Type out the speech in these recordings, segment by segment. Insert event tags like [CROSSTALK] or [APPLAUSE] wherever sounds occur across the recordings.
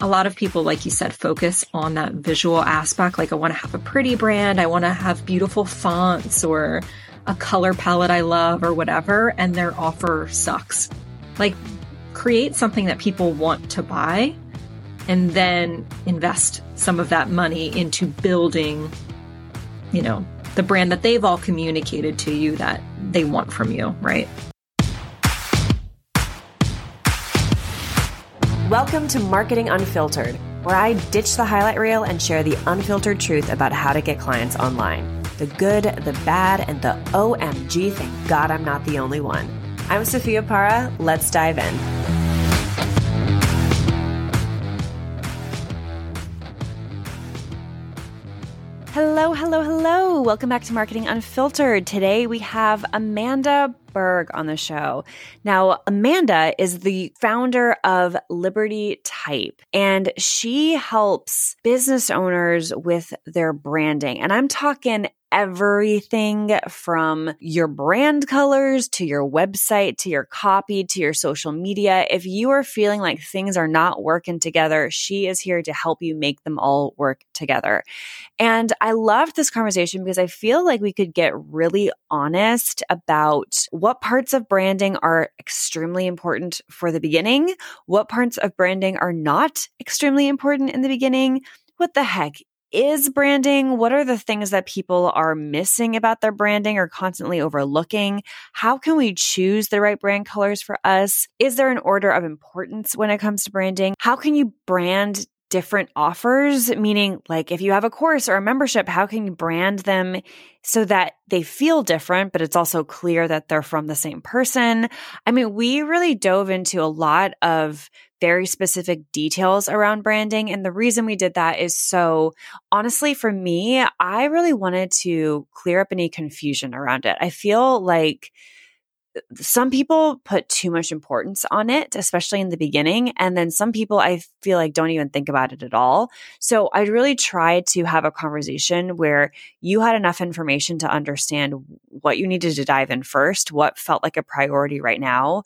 a lot of people, like you said, focus on that visual aspect. Like, I want to have a pretty brand, I want to have beautiful fonts or a color palette I love or whatever, and their offer sucks. Like, create something that people want to buy and then invest some of that money into building, you know, the brand that they've all communicated to you that they want from you, right? Welcome to Marketing Unfiltered, where I ditch the highlight reel and share the unfiltered truth about how to get clients online. The good, the bad, and the OMG, thank God I'm not the only one. I'm Sophia Para. Let's dive in. Hello, hello, hello. Welcome back to Marketing Unfiltered. Today we have Amanda Berg on the show. Now, Amanda is the founder of Liberty Type, and she helps business owners with their branding. And I'm talking everything from your brand colors to your website to your copy to your social media. If you are feeling like things are not working together, she is here to help you make them all work together. And I loved this conversation because I feel like we could get really honest about what parts of branding are extremely important for the beginning, what parts of branding are not extremely important in the beginning. What the heck is branding? What are the things that people are missing about their branding or constantly overlooking? How can we choose the right brand colors for us? Is there an order of importance when it comes to branding? How can you brand different offers? Meaning, like if you have a course or a membership, how can you brand them so that they feel different, but it's also clear that they're from the same person? I mean, we really dove into a lot of very specific details around branding. And the reason we did that is so honestly, for me, I really wanted to clear up any confusion around it. I feel like uh, some people put too much importance on it, especially in the beginning. And then some people I feel like don't even think about it at all. So I really tried to have a conversation where you had enough information to understand what you needed to dive in first, what felt like a priority right now.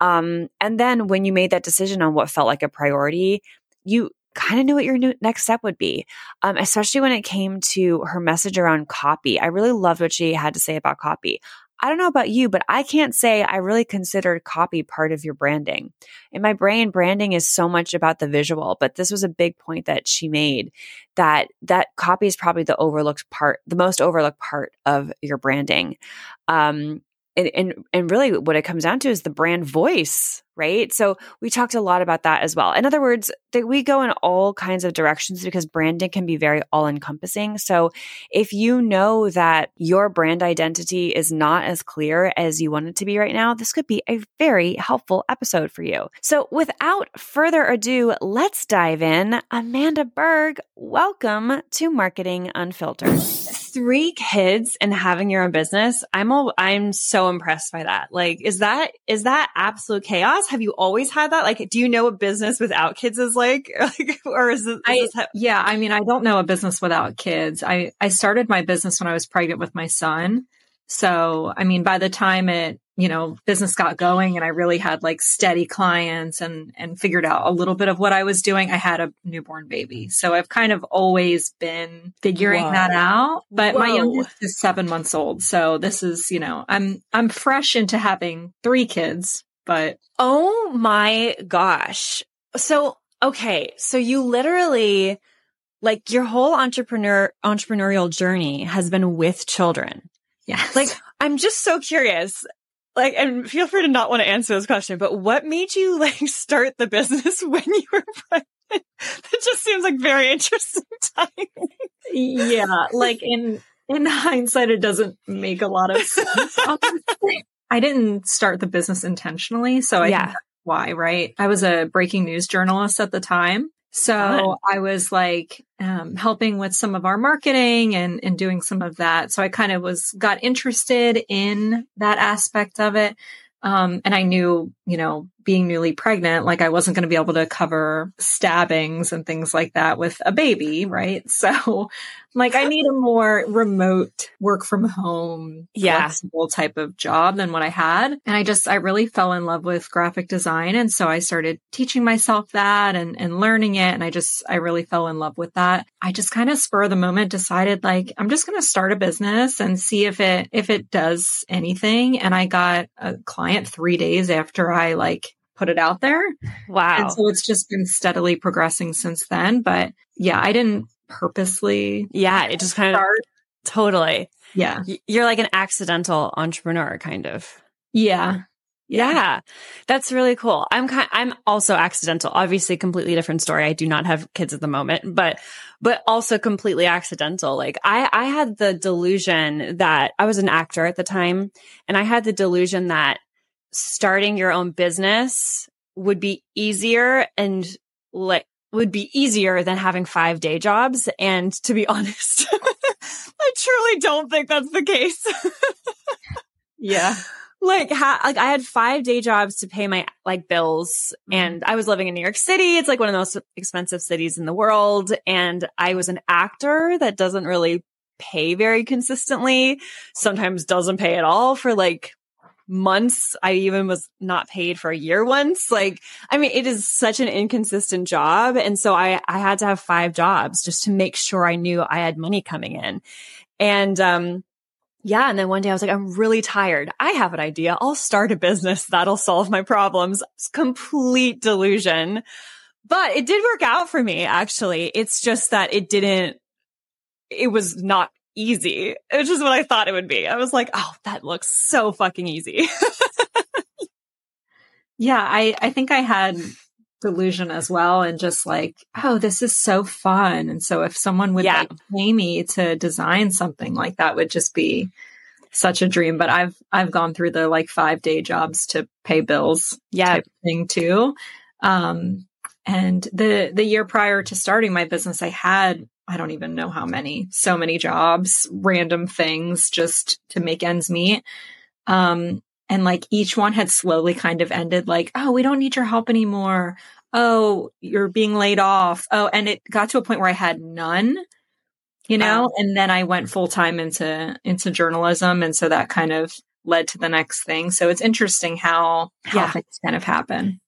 Um, and then when you made that decision on what felt like a priority, you kind of knew what your next step would be, um, especially when it came to her message around copy. I really loved what she had to say about copy. I don't know about you, but I can't say I really considered copy part of your branding. In my brain, branding is so much about the visual, but this was a big point that she made that that copy is probably the overlooked part, the most overlooked part of your branding. Um, and, and, and really what it comes down to is the brand voice right? So we talked a lot about that as well. In other words that we go in all kinds of directions because branding can be very all encompassing so if you know that your brand identity is not as clear as you want it to be right now this could be a very helpful episode for you. So without further ado let's dive in. Amanda berg welcome to marketing unfiltered three kids and having your own business, I'm all, I'm so impressed by that. Like, is that, is that absolute chaos? Have you always had that? Like, do you know what business without kids is like? [LAUGHS] or is it, is I, yeah, I mean, I don't know a business without kids. I, I started my business when I was pregnant with my son. So, I mean, by the time it, you know, business got going and I really had like steady clients and, and figured out a little bit of what I was doing, I had a newborn baby. So I've kind of always been figuring Whoa. that out. But Whoa. my youngest is seven months old. So this is, you know, I'm, I'm fresh into having three kids, but. Oh my gosh. So, okay. So you literally, like your whole entrepreneur, entrepreneurial journey has been with children. Yes. Like, I'm just so curious. Like, and feel free to not want to answer this question, but what made you like [LAUGHS] start the business [LAUGHS] when you were pregnant? That just seems like very [LAUGHS] interesting timing. yeah. Like in, in hindsight, it doesn't make a lot of sense. I didn't start the business intentionally. So I yeah. why, right? I was a breaking news journalist at the time. So Fun. I was like um, helping with some of our marketing and, and doing some of that. So I kind of was got interested in that aspect of it. Um, and I knew, you know, being newly pregnant, like I wasn't going to be able to cover stabbings and things like that with a baby, right? [LAUGHS] So like I need a more remote work from home, yeah. flexible type of job than what I had. And I just, I really fell in love with graphic design. And so I started teaching myself that and, and learning it. And I just, I really fell in love with that. I just kind of spur of the moment decided like, I'm just going to start a business and see if it, if it does anything. And I got a client three days after I like put it out there. Wow. And so it's just been steadily progressing since then. But yeah, I didn't purposely. Yeah, it just kind start. of totally. Yeah. You're like an accidental entrepreneur kind of. Yeah. Yeah. yeah. That's really cool. I'm kind I'm also accidental. Obviously completely different story. I do not have kids at the moment, but but also completely accidental. Like I I had the delusion that I was an actor at the time and I had the delusion that starting your own business would be easier and like would be easier than having five day jobs. And to be [LAUGHS] honest, I truly don't think that's the case. [LAUGHS] yeah. Like, ha- like I had five day jobs to pay my like bills mm-hmm. and I was living in New York City. It's like one of the most expensive cities in the world. And I was an actor that doesn't really pay very consistently, sometimes doesn't pay at all for like months. I even was not paid for a year once. Like, I mean, it is such an inconsistent job. And so I, I had to have five jobs just to make sure I knew I had money coming in. And, um, yeah. And then one day I was like, I'm really tired. I have an idea. I'll start a business that'll solve my problems. It's complete delusion. But it did work out for me, actually. It's just that it didn't, it was not easy, which is what I thought it would be. I was like, oh, that looks so fucking easy. [LAUGHS] yeah, I, I think I had delusion as well and just like, oh, this is so fun. And so if someone would yeah. like pay me to design something like that would just be such a dream. But I've I've gone through the like five day jobs to pay bills yeah. thing too. Um and the the year prior to starting my business, I had I don't even know how many, so many jobs, random things just to make ends meet. Um, and like each one had slowly kind of ended like, oh, we don't need your help anymore. Oh, you're being laid off. Oh, and it got to a point where I had none, you know, wow. and then I went full time into, into journalism. And so that kind of led to the next thing. So it's interesting how, how yeah. things kind of happen.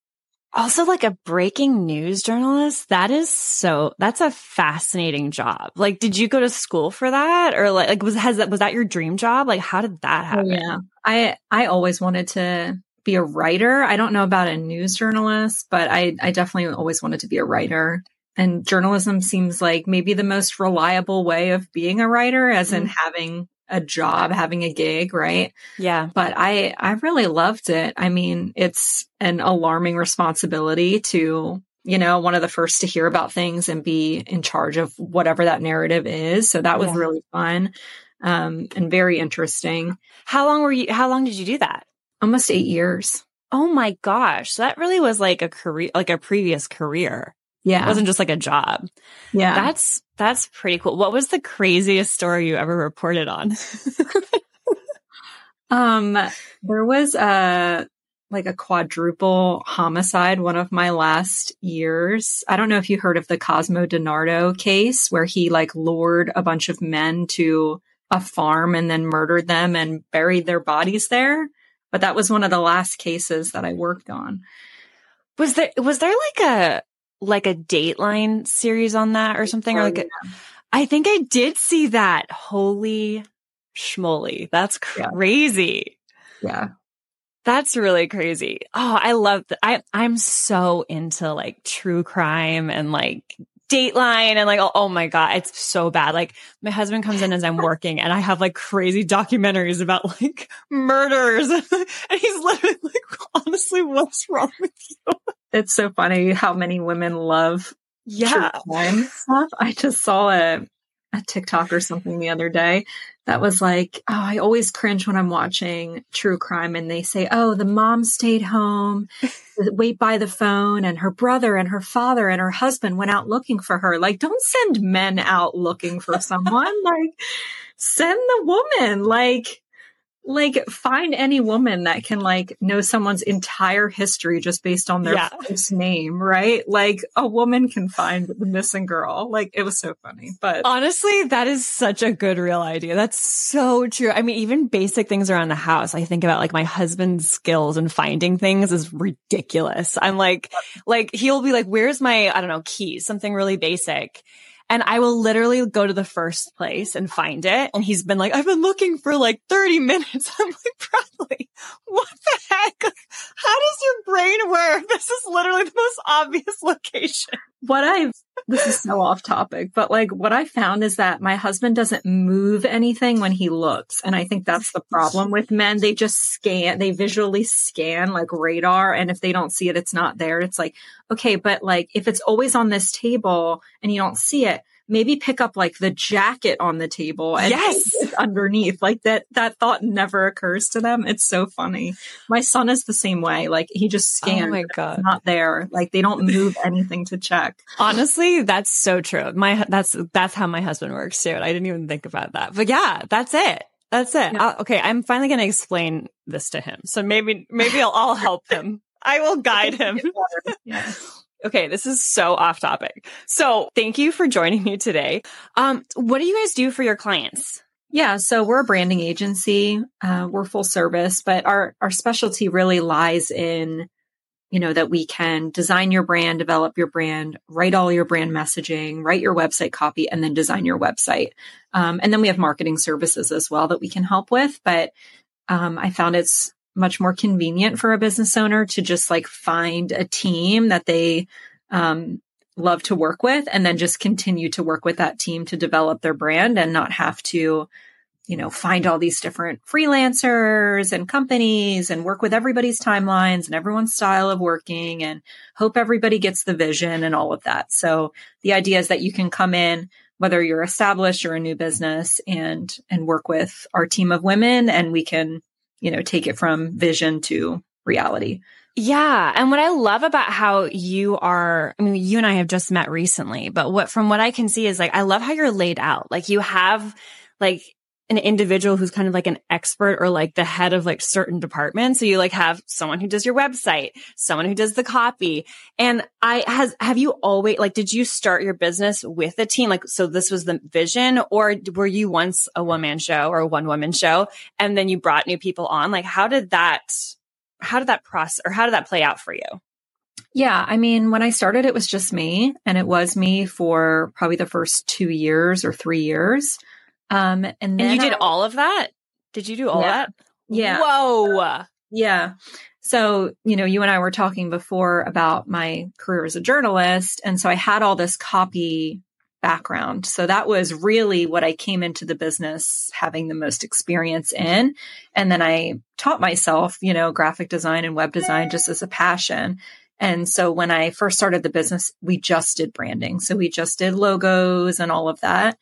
Also, like a breaking news journalist, that is so, that's a fascinating job. Like, did you go to school for that? Or like, like was, has that, was that your dream job? Like, how did that oh, happen? Oh, yeah. I, I always wanted to be a writer. I don't know about a news journalist, but I, I definitely always wanted to be a writer. And journalism seems like maybe the most reliable way of being a writer, as mm-hmm. in having a job, having a gig, right? Yeah. But I, I really loved it. I mean, it's an alarming responsibility to, you know, one of the first to hear about things and be in charge of whatever that narrative is. So that was yeah. really fun. Um, and very interesting. How long were you, how long did you do that? Almost eight years. Oh my gosh. That really was like a career, like a previous career. Yeah. It wasn't just like a job. Yeah. That's, that's pretty cool. What was the craziest story you ever reported on? [LAUGHS] um, there was a, like a quadruple homicide one of my last years. I don't know if you heard of the Cosmo DiNardo case where he like lured a bunch of men to a farm and then murdered them and buried their bodies there. But that was one of the last cases that I worked on. Was there was there like a like a Dateline series on that or something? Oh, or like, yeah. a, I think I did see that. Holy schmoly. That's crazy. Yeah. yeah. That's really crazy. Oh, I love that. I, I'm so into like true crime and like Dateline and like, oh, oh, my God, it's so bad. Like my husband comes in as I'm working and I have like crazy documentaries about like murders. [LAUGHS] and he's literally like, honestly, what's wrong with you? It's so funny how many women love yeah. crime stuff. I just saw a, a TikTok or something the other day that was like, oh, I always cringe when I'm watching true crime and they say, oh, the mom stayed home, wait by the phone, and her brother and her father and her husband went out looking for her. Like, don't send men out looking for someone. [LAUGHS] like, send the woman. Like, like find any woman that can like know someone's entire history just based on their yeah. first name, right? Like a woman can find the missing girl. Like it was so funny. But honestly, that is such a good real idea. That's so true. I mean, even basic things around the house. I think about like my husband's skills and finding things is ridiculous. I'm like, like he'll be like, where's my, I don't know, keys, something really basic. And I will literally go to the first place and find it. And he's been like, I've been looking for like 30 [LAUGHS] minutes. I'm like, Bradley, what the heck? How does your brain work? [LAUGHS] This is literally the most obvious [LAUGHS] location. What I've, this is so off topic, but like what I found is that my husband doesn't move anything when he looks. And I think that's the problem with men. They just scan, they visually scan like radar. And if they don't see it, it's not there. It's like, okay, but like if it's always on this table and you don't see it, maybe pick up like the jacket on the table and yes. underneath. Like that that thought never occurs to them. It's so funny. My son is the same way. Like he just scans. Oh my god. not there. Like they don't move [LAUGHS] anything to check. Honestly, that's so true. My that's that's how my husband works too. I didn't even think about that. But yeah, that's it. That's it. Yeah. Uh, okay, I'm finally going to explain this to him. So maybe maybe I'll, I'll help him. I will [LAUGHS] guide him. yeah. Okay, this is so off topic. So thank you for joining me today. Um, what do you guys do for your clients? Yeah, so we're a branding agency. Uh, we're full service, but our our specialty really lies in, you know, that we can design your brand, develop your brand, write all your brand messaging, write your website copy, and then design your website. Um, and then we have marketing services as well that we can help with. But um, I found it's much more convenient for a business owner to just like find a team that they um, love to work with and then just continue to work with that team to develop their brand and not have to you know find all these different freelancers and companies and work with everybody's timelines and everyone's style of working and hope everybody gets the vision and all of that. So the idea is that you can come in whether you're established or a new business and and work with our team of women and we can you know, take it from vision to reality. Yeah. And what I love about how you are, I mean, you and I have just met recently, but what, from what I can see is like, I love how you're laid out. Like you have like an individual who's kind of like an expert or like the head of like certain departments. So you like have someone who does your website, someone who does the copy. And I has, have you always like, did you start your business with a team? Like, so this was the vision or were you once a one man show or a one woman show and then you brought new people on? Like, how did that, how did that process or how did that play out for you? Yeah, I mean, when I started, it was just me, and it was me for probably the first two years or three years. Um, and, and you did I, all of that? Did you do all yeah, that? Yeah. Whoa. Yeah. So, you know, you and I were talking before about my career as a journalist. And so I had all this copy background. So that was really what I came into the business having the most experience in. And then I taught myself, you know, graphic design and web design just as a passion. And so when I first started the business, we just did branding. So we just did logos and all of that.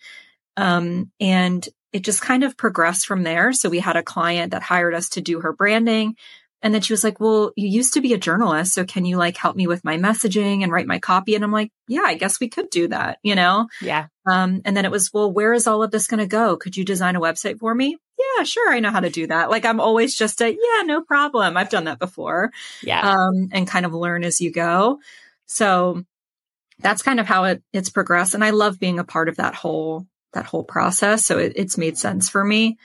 Um, and it just kind of progressed from there. So we had a client that hired us to do her branding. And then she was like, well, you used to be a journalist. So can you like help me with my messaging and write my copy? And I'm like, yeah, I guess we could do that, you know? Yeah. Um, and then it was, well, where is all of this going to go? Could you design a website for me? Yeah, sure. I know how to do that. Like I'm always just a, yeah, no problem. I've done that before. Yeah. Um, and kind of learn as you go. So that's kind of how it, it's progressed. And I love being a part of that whole that whole process. So it, it's made sense for me.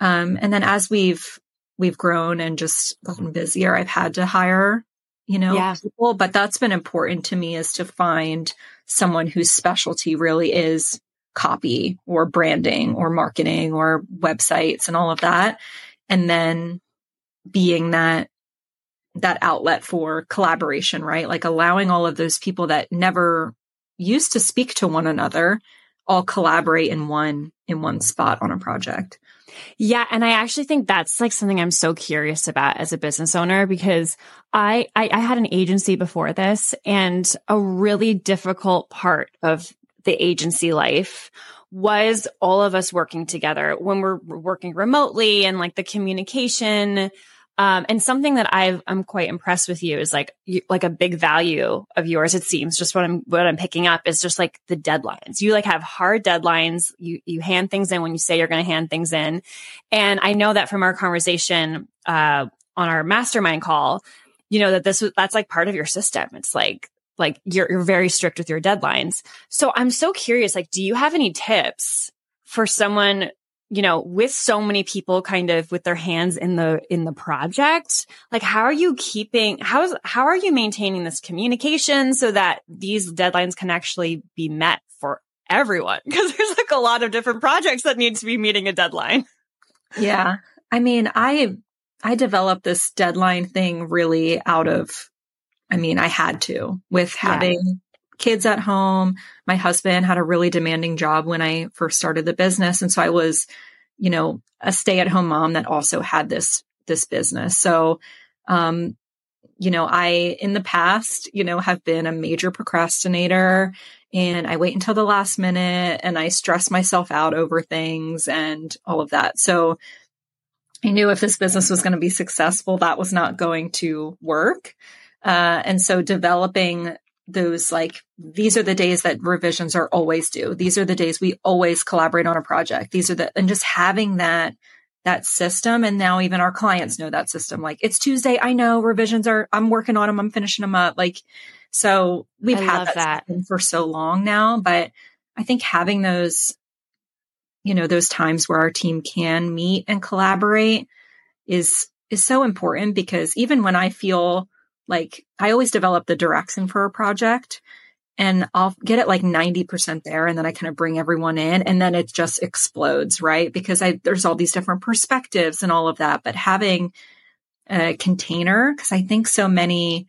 Um, and then as we've we've grown and just gotten busier, I've had to hire, you know, yeah. people. But that's been important to me is to find someone whose specialty really is copy or branding or marketing or websites and all of that. And then being that that outlet for collaboration, right? Like allowing all of those people that never used to speak to one another all collaborate in one in one spot on a project. Yeah. And I actually think that's like something I'm so curious about as a business owner because I, I, I, had an agency before this and a really difficult part of the agency life was all of us working together when we're working remotely and like the communication Um, and something that i am quite impressed with you is like, you, like a big value of yours. It seems just what I'm, what I'm picking up is just like the deadlines. You like have hard deadlines. You, you hand things in when you say you're going to hand things in. And I know that from our conversation, uh, on our mastermind call, you know, that this, that's like part of your system. It's like, like you're, you're very strict with your deadlines. So I'm so curious, like, do you have any tips for someone you know, with so many people kind of with their hands in the, in the project, like how are you keeping, how's, how are you maintaining this communication so that these deadlines can actually be met for everyone? [LAUGHS] Cause there's like a lot of different projects that need to be meeting a deadline. Yeah. I mean, I, I developed this deadline thing really out of, I mean, I had to with having kids at home. My husband had a really demanding job when I first started the business. And so I was, you know, a stay at home mom that also had this, this business. So, um, you know, I, in the past, you know, have been a major procrastinator and I wait until the last minute and I stress myself out over things and all of that. So I knew if this business was going to be successful, that was not going to work. Uh, and so developing those like these are the days that revisions are always due. These are the days we always collaborate on a project. These are the and just having that that system and now even our clients know that system. Like it's tuesday. I know revisions are i'm working on them i'm finishing them up. Like so we've I had that, that. for so long now but i think having those you know those times where our team can meet and collaborate is is so important because even when i feel like I always develop the direction for a project and I'll get it like 90% there and then I kind of bring everyone in and then it just explodes, right? Because I, there's all these different perspectives and all of that, but having a container, cause I think so many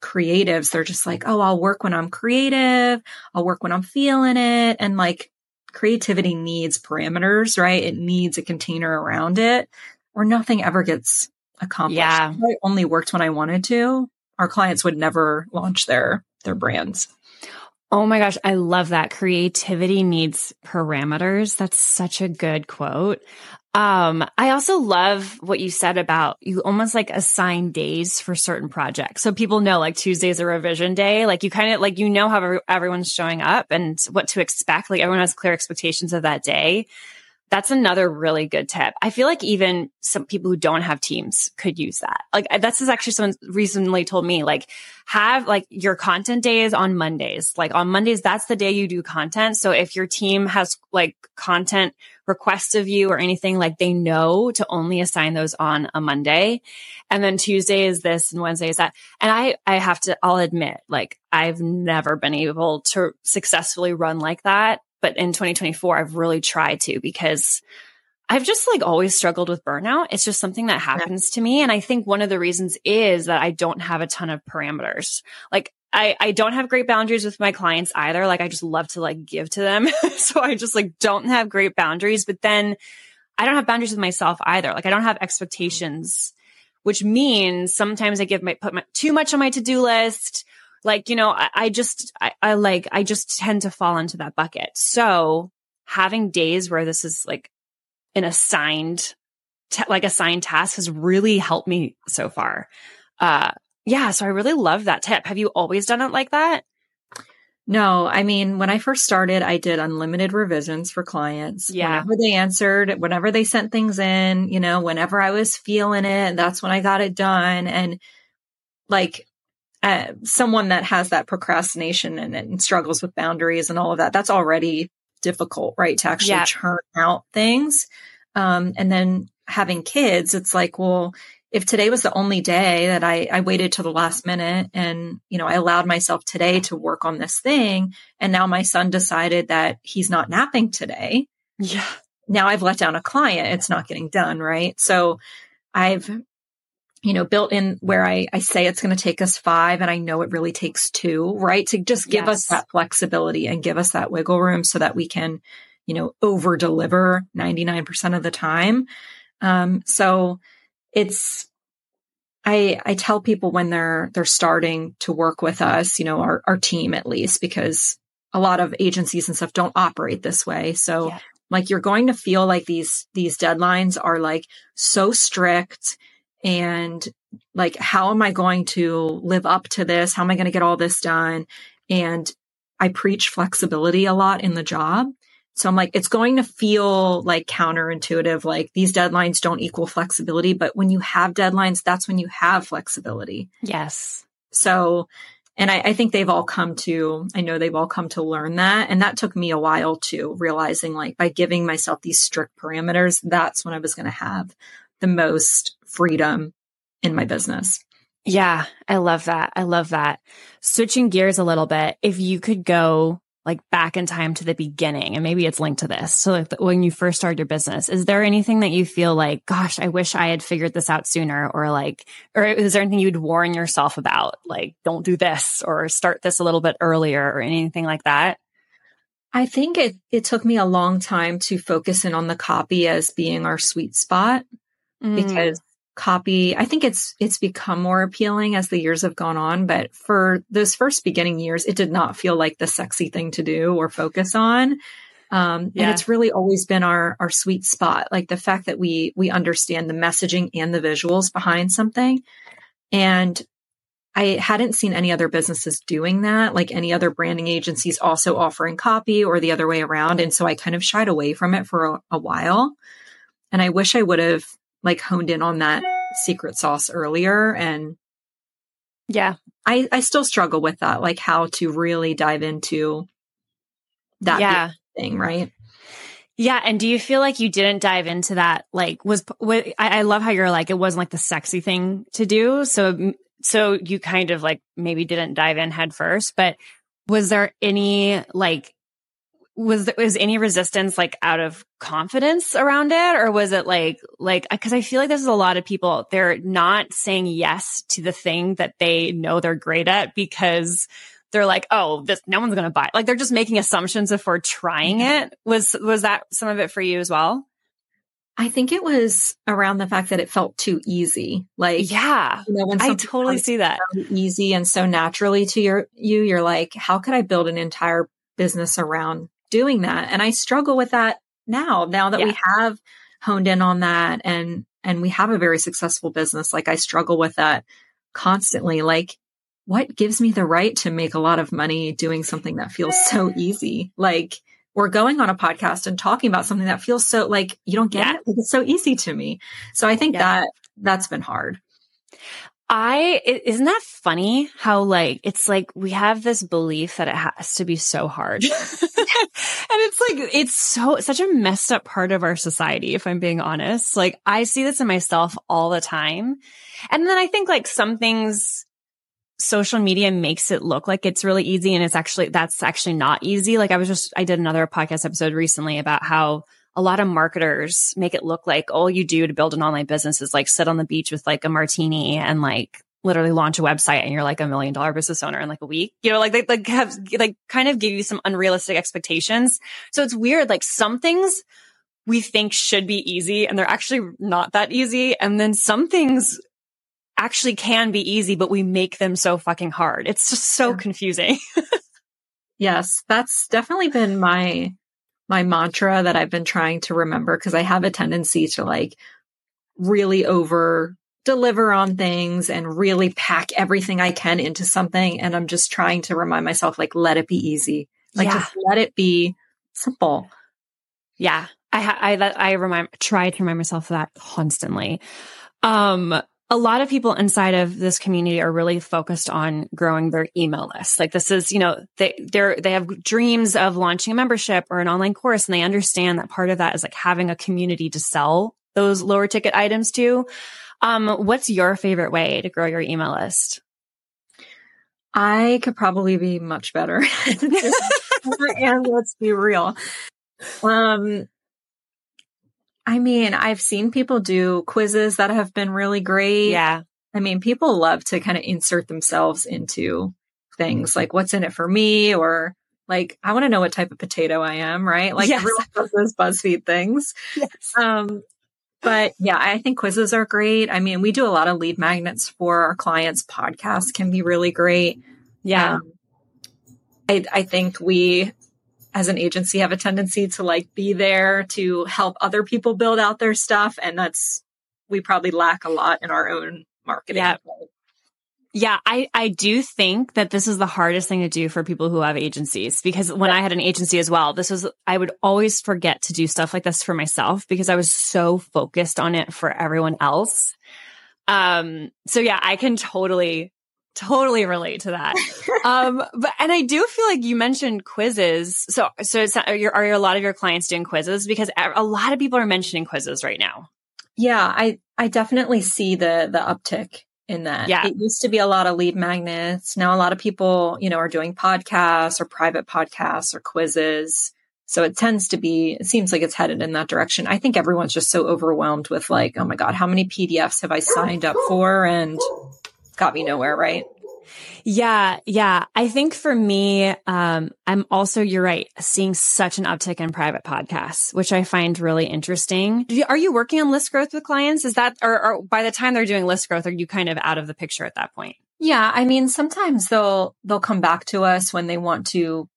creatives, they're just like, Oh, I'll work when I'm creative. I'll work when I'm feeling it. And like creativity needs parameters, right? It needs a container around it or nothing ever gets accomplished. Yeah. I only worked when I wanted to our clients would never launch their their brands. Oh my gosh, I love that. Creativity needs parameters. That's such a good quote. Um, I also love what you said about you almost like assign days for certain projects. So people know like Tuesday's a revision day. Like you kind of like, you know how everyone's showing up and what to expect. Like everyone has clear expectations of that day. That's another really good tip. I feel like even some people who don't have teams could use that. Like uh, that's is actually someone recently told me, like have like your content days on Mondays. Like on Mondays, that's the day you do content. So if your team has like content requests of you or anything, like they know to only assign those on a Monday. And then Tuesday is this and Wednesday is that. And I, I have to, I'll admit, like I've never been able to successfully run like that but in 2024, I've really tried to because I've just like always struggled with burnout. It's just something that happens yeah. to me. And I think one of the reasons is that I don't have a ton of parameters. Like I, I don't have great boundaries with my clients either. Like I just love to like give to them. [LAUGHS] so I just like don't have great boundaries, but then I don't have boundaries with myself either. Like I don't have expectations, which means sometimes I give my, put my, too much on my to-do list like, you know, I, I just, I, I like, I just tend to fall into that bucket. So having days where this is like an assigned, t- like assigned task has really helped me so far. Uh, yeah. So I really love that tip. Have you always done it like that? No, I mean, when I first started, I did unlimited revisions for clients. Yeah. Whenever they answered, whenever they sent things in, you know, whenever I was feeling it, that's when I got it done. And like, uh, someone that has that procrastination and, and, struggles with boundaries and all of that, that's already difficult, right? To actually yeah. churn out things. Um, and then having kids, it's like, well, if today was the only day that I, I waited till the last minute and, you know, I allowed myself today to work on this thing. And now my son decided that he's not napping today. Yeah. Now I've let down a client. It's not getting done. Right. So I've you know, built in where I, I say it's going to take us five and I know it really takes two, right? To just give yes. us that flexibility and give us that wiggle room so that we can, you know, over deliver 99% of the time. Um, so it's, I, I tell people when they're, they're starting to work with us, you know, our, our team at least, because a lot of agencies and stuff don't operate this way. So yeah. like you're going to feel like these, these deadlines are like so strict and like, how am I going to live up to this? How am I going to get all this done? And I preach flexibility a lot in the job. So I'm like, it's going to feel like counterintuitive, like these deadlines don't equal flexibility. But when you have deadlines, that's when you have flexibility. Yes. So, and I, I, think they've all come to, I know they've all come to learn that. And that took me a while to realizing like by giving myself these strict parameters, that's when I was going to have the most freedom in my business. Yeah, I love that. I love that. Switching gears a little bit, if you could go like back in time to the beginning and maybe it's linked to this. So like when you first started your business, is there anything that you feel like, gosh, I wish I had figured this out sooner or like, or is there anything you'd warn yourself about? Like, don't do this or start this a little bit earlier or anything like that? I think it, it took me a long time to focus in on the copy as being our sweet spot mm. because copy i think it's it's become more appealing as the years have gone on but for those first beginning years it did not feel like the sexy thing to do or focus on um, yeah. and it's really always been our our sweet spot like the fact that we we understand the messaging and the visuals behind something and I hadn't seen any other businesses doing that, like any other branding agencies also offering copy or the other way around. And so I kind of shied away from it for a, a while. And I wish I would have like honed in on that secret sauce earlier and yeah i i still struggle with that like how to really dive into that yeah. thing right yeah and do you feel like you didn't dive into that like was I, I love how you're like it wasn't like the sexy thing to do so so you kind of like maybe didn't dive in head first but was there any like was there was any resistance like out of confidence around it? Or was it like like because i feel like there's a lot of people they're not saying yes to the thing that they know they're great at because they're like oh this no one's gonna buy it. like they're just making assumptions before trying it. Was was that some of it for you as well? I think it was around the fact that it felt too easy. Like, yeah, you know, I totally see that. easy and so naturally to your you, you're like, how could I build an entire business around doing that. And I struggle with that now, now that yeah. we have honed in on that and, and we have a very successful business. Like I struggle with that constantly. Like what gives me the right to make a lot of money doing something that feels so easy? Like, we're going on a podcast and talking about something that feels so like you don't get yeah. it. It's so easy to me. So I think yeah. that that's been hard. I isn't that funny how like it's like we have this belief that it has to be so hard. [LAUGHS] [LAUGHS] and it's like it's so such a messed up part of our society if I'm being honest. Like I see this in myself all the time. And then I think like some things social media makes it look like it's really easy and it's actually that's actually not easy. Like I was just I did another podcast episode recently about how a lot of marketers make it look like all you do to build an online business is like sit on the beach with like a martini and like literally launch a website and you're like a million dollar business owner in like a week. You know, like they like have like kind of give you some unrealistic expectations. So it's weird. Like some things we think should be easy and they're actually not that easy. And then some things actually can be easy, but we make them so fucking hard. It's just so yeah. confusing. [LAUGHS] yes, that's definitely been my my mantra that I've been trying to remember because I have a tendency to like really over deliver on things and really pack everything I can into something. And I'm just trying to remind myself, like, let it be easy. Like, yeah. just let it be simple. Yeah. I, I, I remind, try to remind myself of that constantly. Um, a lot of people inside of this community are really focused on growing their email list. Like this is, you know, they, they're, they have dreams of launching a membership or an online course and they understand that part of that is like having a community to sell those lower ticket items to. Um, what's your favorite way to grow your email list? I could probably be much better. [LAUGHS] and let's be real. Um, I mean, I've seen people do quizzes that have been really great. Yeah. I mean, people love to kind of insert themselves into things like what's in it for me or like I want to know what type of potato I am, right? Like yes. everyone does those BuzzFeed things. Yes. Um, but yeah, I think quizzes are great. I mean, we do a lot of lead magnets for our clients. Podcasts can be really great. Yeah. Um, I, I think we as an agency have a tendency to like be there to help other people build out their stuff and that's we probably lack a lot in our own marketing. Yeah. Yeah, I, I do think that this is the hardest thing to do for people who have agencies because when I had an agency as well, this was, I would always forget to do stuff like this for myself because I was so focused on it for everyone else. Um, so yeah, I can totally, totally relate to that. um, but, and I do feel like you mentioned quizzes. So, so it's, are, your, are a lot of your clients doing quizzes? Because a lot of people are mentioning quizzes right now. Yeah, I, I definitely see the, the uptick in that. Yeah. It used to be a lot of lead magnets. Now a lot of people, you know, are doing podcasts or private podcasts or quizzes. So it tends to be, it seems like it's headed in that direction. I think everyone's just so overwhelmed with like, oh my God, how many PDFs have I signed up for? And got me nowhere, right? Yeah, yeah. I think for me, um, I'm also, you're right, seeing such an uptick in private podcasts, which I find really interesting. Are you working on list growth with clients? Is that, or, or by the time they're doing list growth, are you kind of out of the picture at that point? Yeah, I mean, sometimes they'll they'll come back to us when they want to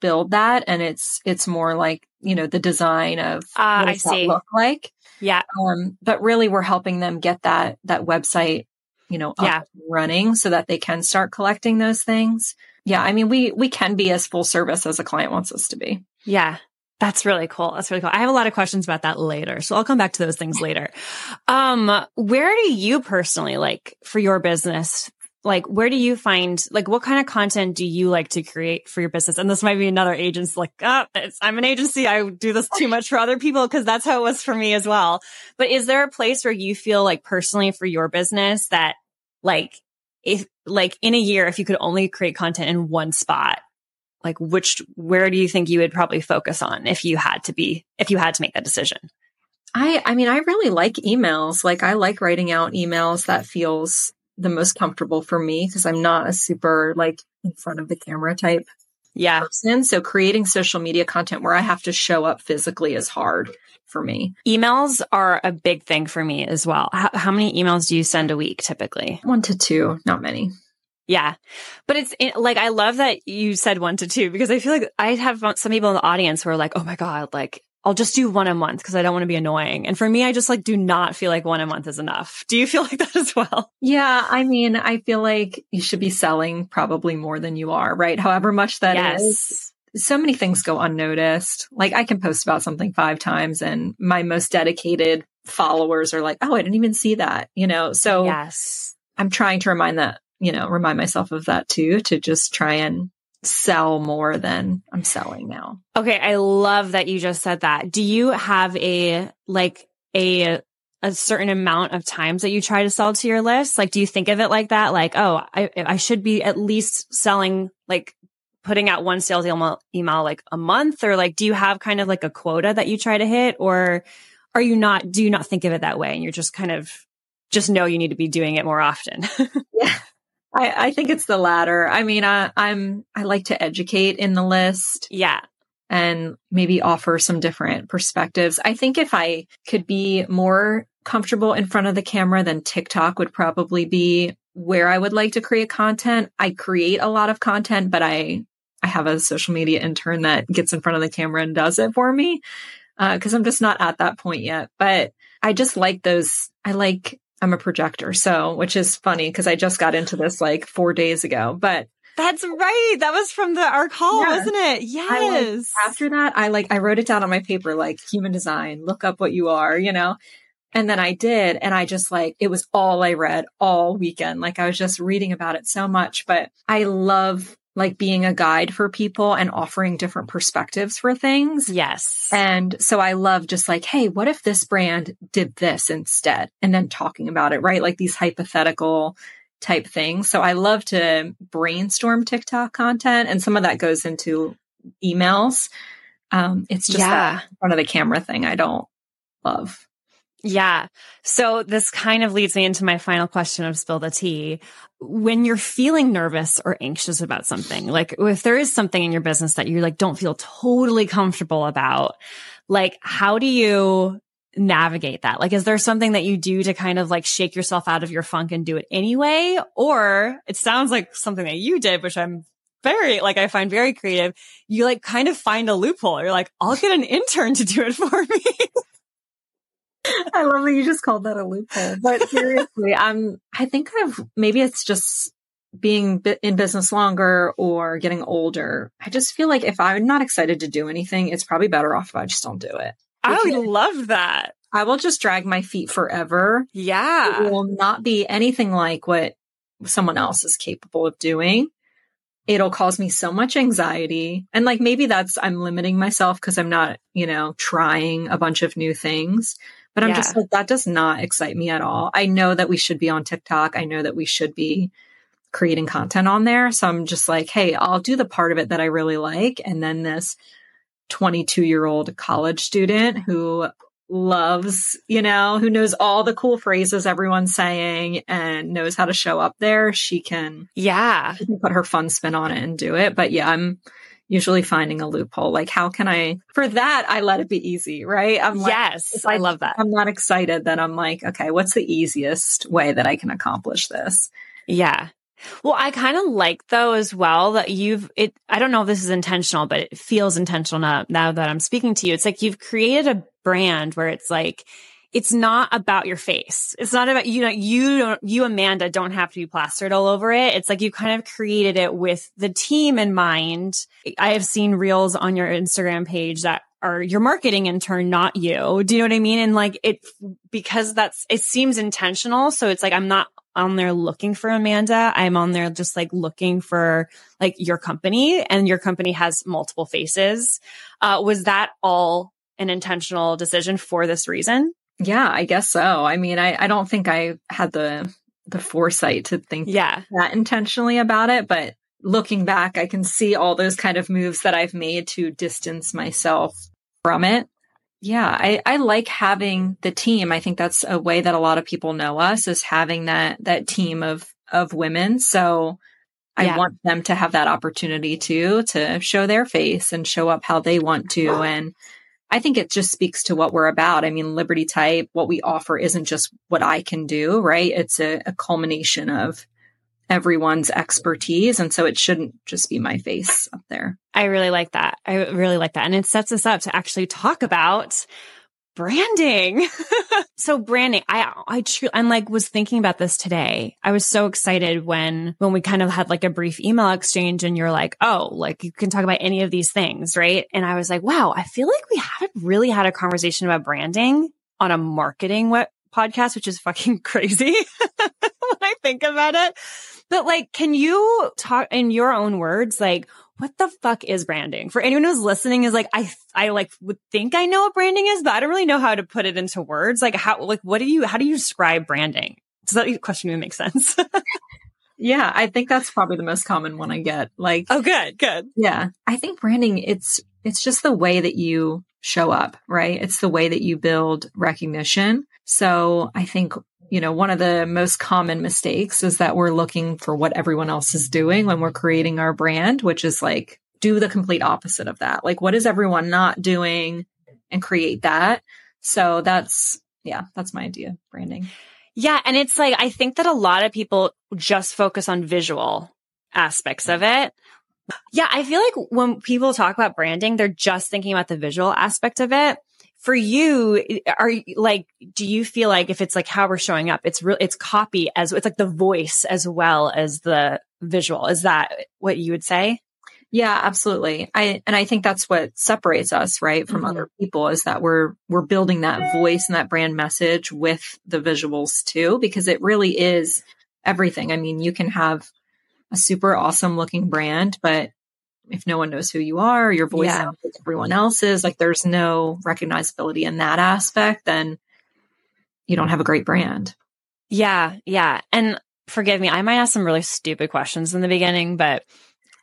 build that, and it's it's more like you know the design of uh, what I see. look like. Yeah, Um, but really, we're helping them get that that website, you know, up Yeah. running so that they can start collecting those things. Yeah, I mean, we we can be as full service as a client wants us to be. yeah. That's really cool. That's really cool. I have a lot of questions about that later. So I'll come back to those things later. Um, where do you personally like for your business? Like, where do you find, like, what kind of content do you like to create for your business? And this might be another agent's like, it's, I'm an agency. I do this too much for other people because that's how it was for me as well. But is there a place where you feel like personally for your business that like, if like in a year, if you could only create content in one spot, like which, where do you think you would probably focus on if you had to be, if you had to make that decision? I I mean, I really like emails. Like, I like writing out emails that feels the most comfortable for me because I'm not a super like in front of the camera type Yeah. person. So creating social media content where I have to show up physically is hard for me. Emails are a big thing for me as well. How, how many emails do you send a week typically? One to two, not many. Yeah. But it's it, like, I love that you said one to two because I feel like I have some people in the audience who are like, oh my God, like I'll just do one a month because I don't want to be annoying. And for me, I just like do not feel like one a month is enough. Do you feel [LAUGHS] like that as well? Yeah, I mean, I feel like you should be selling probably more than you are, right? However much that is. So many things go unnoticed. Like I can post about something five times and my most dedicated followers are like, "Oh, I didn't even see that." You know. So Yes. I'm trying to remind that, you know, remind myself of that too to just try and sell more than I'm selling now. Okay, I love that you just said that. Do you have a like a a certain amount of times that you try to sell to your list? Like do you think of it like that? Like, oh, I I should be at least selling like putting out one sales email, email like a month or like do you have kind of like a quota that you try to hit or are you not do you not think of it that way and you're just kind of just know you need to be doing it more often? [LAUGHS] Yeah. I, I think it's the latter. I mean, I, I'm, I like to educate in the list. yeah. and maybe offer some different perspectives. I think if I could be more comfortable in front of the camera, then TikTok would probably be where I would like to create content. I create a lot of content, but I I have a social media intern that gets in front of the camera and does it for me uh, because I'm just not at that point yet. But I just like those. I like. I'm a projector, so which is funny because I just got into this like four days ago. But That's right. That was from the our call, wasn't it? I like- Yes. after that, I like, I wrote it down on my paper, like human design, look up what you are, you know? And then I did. And I just like, it was all I read all weekend. Like I was just reading about it so much, but I love like being a guide for people and offering different perspectives for things. yes. And so I love just like, hey, what if this brand did this instead? And then talking about it, right? Like these hypothetical type things. So I love to brainstorm TikTok content and some of that goes into emails. Um, it's just Yeah. that front of the camera thing I don't love. Yeah. So this kind of leads me into my final question of spill the tea. When you're feeling nervous or anxious about something, like if there is something in your business that you like don't feel totally comfortable about, like how do you navigate that? Like, is there something that you do to kind of like shake yourself out of your funk and do it anyway? Or it sounds like something that you did, which I'm very, like, I find very creative. You like kind of find a loophole. You're like, I'll get an intern to do it for me. [LAUGHS] I love that you just called that a loophole. But seriously, I'm, I think I've, maybe it's just being in business longer or getting older. I just feel like if I'm not excited to do anything, it's probably better off if I just don't do it. I would love that. I will just drag my feet forever. Yeah. It will not be anything like what someone else is capable of doing. It'll cause me so much anxiety. And like maybe that's, I'm limiting myself because I'm not, you know, trying a bunch of new things. But I'm yeah. just like, that does not excite me at all. I know that we should be on TikTok. I know that we should be creating content on there. So I'm just like, hey, I'll do the part of it that I really like. And then this 22 year old college student who loves, you know, who knows all the cool phrases everyone's saying and knows how to show up there, she can, yeah, she can put her fun spin on it and do it. But yeah, I'm usually finding a loophole. Like, how can I, for that, I let it be easy, right? I'm like, yes, I, I love that. I'm not excited that I'm like, okay, what's the easiest way that I can accomplish this? Yeah. Well, I kind of like though as well that you've it I don't know if this is intentional, but it feels intentional now, now that I'm speaking to you. It's like you've created a brand where it's like it's not about your face. It's not about you know you don't you Amanda don't have to be plastered all over it. It's like you kind of created it with the team in mind. I have seen reels on your Instagram page that are your marketing intern, not you. Do you know what I mean? And like it because that's it seems intentional. So it's like I'm not on there looking for Amanda. I'm on there just like looking for like your company and your company has multiple faces. Uh, was that all an intentional decision for this reason? Yeah, I guess so. I mean, I, I don't think I had the, the foresight to think yeah. that intentionally about it, but looking back, I can see all those kind of moves that I've made to distance myself from it. Yeah, I, I like having the team. I think that's a way that a lot of people know us is having that that team of of women. So I yeah. want them to have that opportunity too to show their face and show up how they want to. [GASPS] And I think it just speaks to what we're about. I mean, Liberty Type, what we offer isn't just what I can do, right? It's a, a culmination of everyone's expertise. And so it shouldn't just be my face up there. I really like that. I really like that. And it sets us up to actually talk about branding. [LAUGHS] so branding, I, I truly, I'm like, was thinking about this today. I was so excited when, when we kind of had like a brief email exchange and you're like, oh, like you can talk about any of these things, right? And I was like, wow, I feel like we haven't really had a conversation about branding on a marketing web podcast, which is fucking [LAUGHS] crazy [LAUGHS] when I think about it. But like, can you talk in your own words, like, what the fuck is branding? For anyone who's listening is like, I, I like would think I know what branding is, but I don't really know how to put it into words. Like how, like, what do you, how do you describe branding? Does that question even make sense? [LAUGHS] yeah, I think that's probably the most common one I get. Like, oh, good, good. Yeah. I think branding, it's, it's just the way that you show up, right? It's the way that you build recognition. So I think you know, one of the most common mistakes is that we're looking for what everyone else is doing when we're creating our brand, which is like do the complete opposite of that. Like, what is everyone not doing and create that? So that's, yeah, that's my idea branding. Yeah. And it's like, I think that a lot of people just focus on visual aspects of it. Yeah. I feel like when people talk about branding, they're just thinking about the visual aspect of it for you, are like, do you feel like if it's like how we're showing up, it's real, it's copy as it's like the voice as well as the visual. Is that what you would say? Yeah, absolutely. I and I think that's what separates us, right, from mm-hmm. other people is that we're we're building that voice and that brand message with the visuals too because it really is everything. I mean, you can have a super awesome looking brand, but if no one knows who you are, your voice yeah. sounds like everyone else's, like there's no recognizability in that aspect, then you don't have a great brand. Yeah, yeah. And forgive me, I might ask some really stupid questions in the beginning, but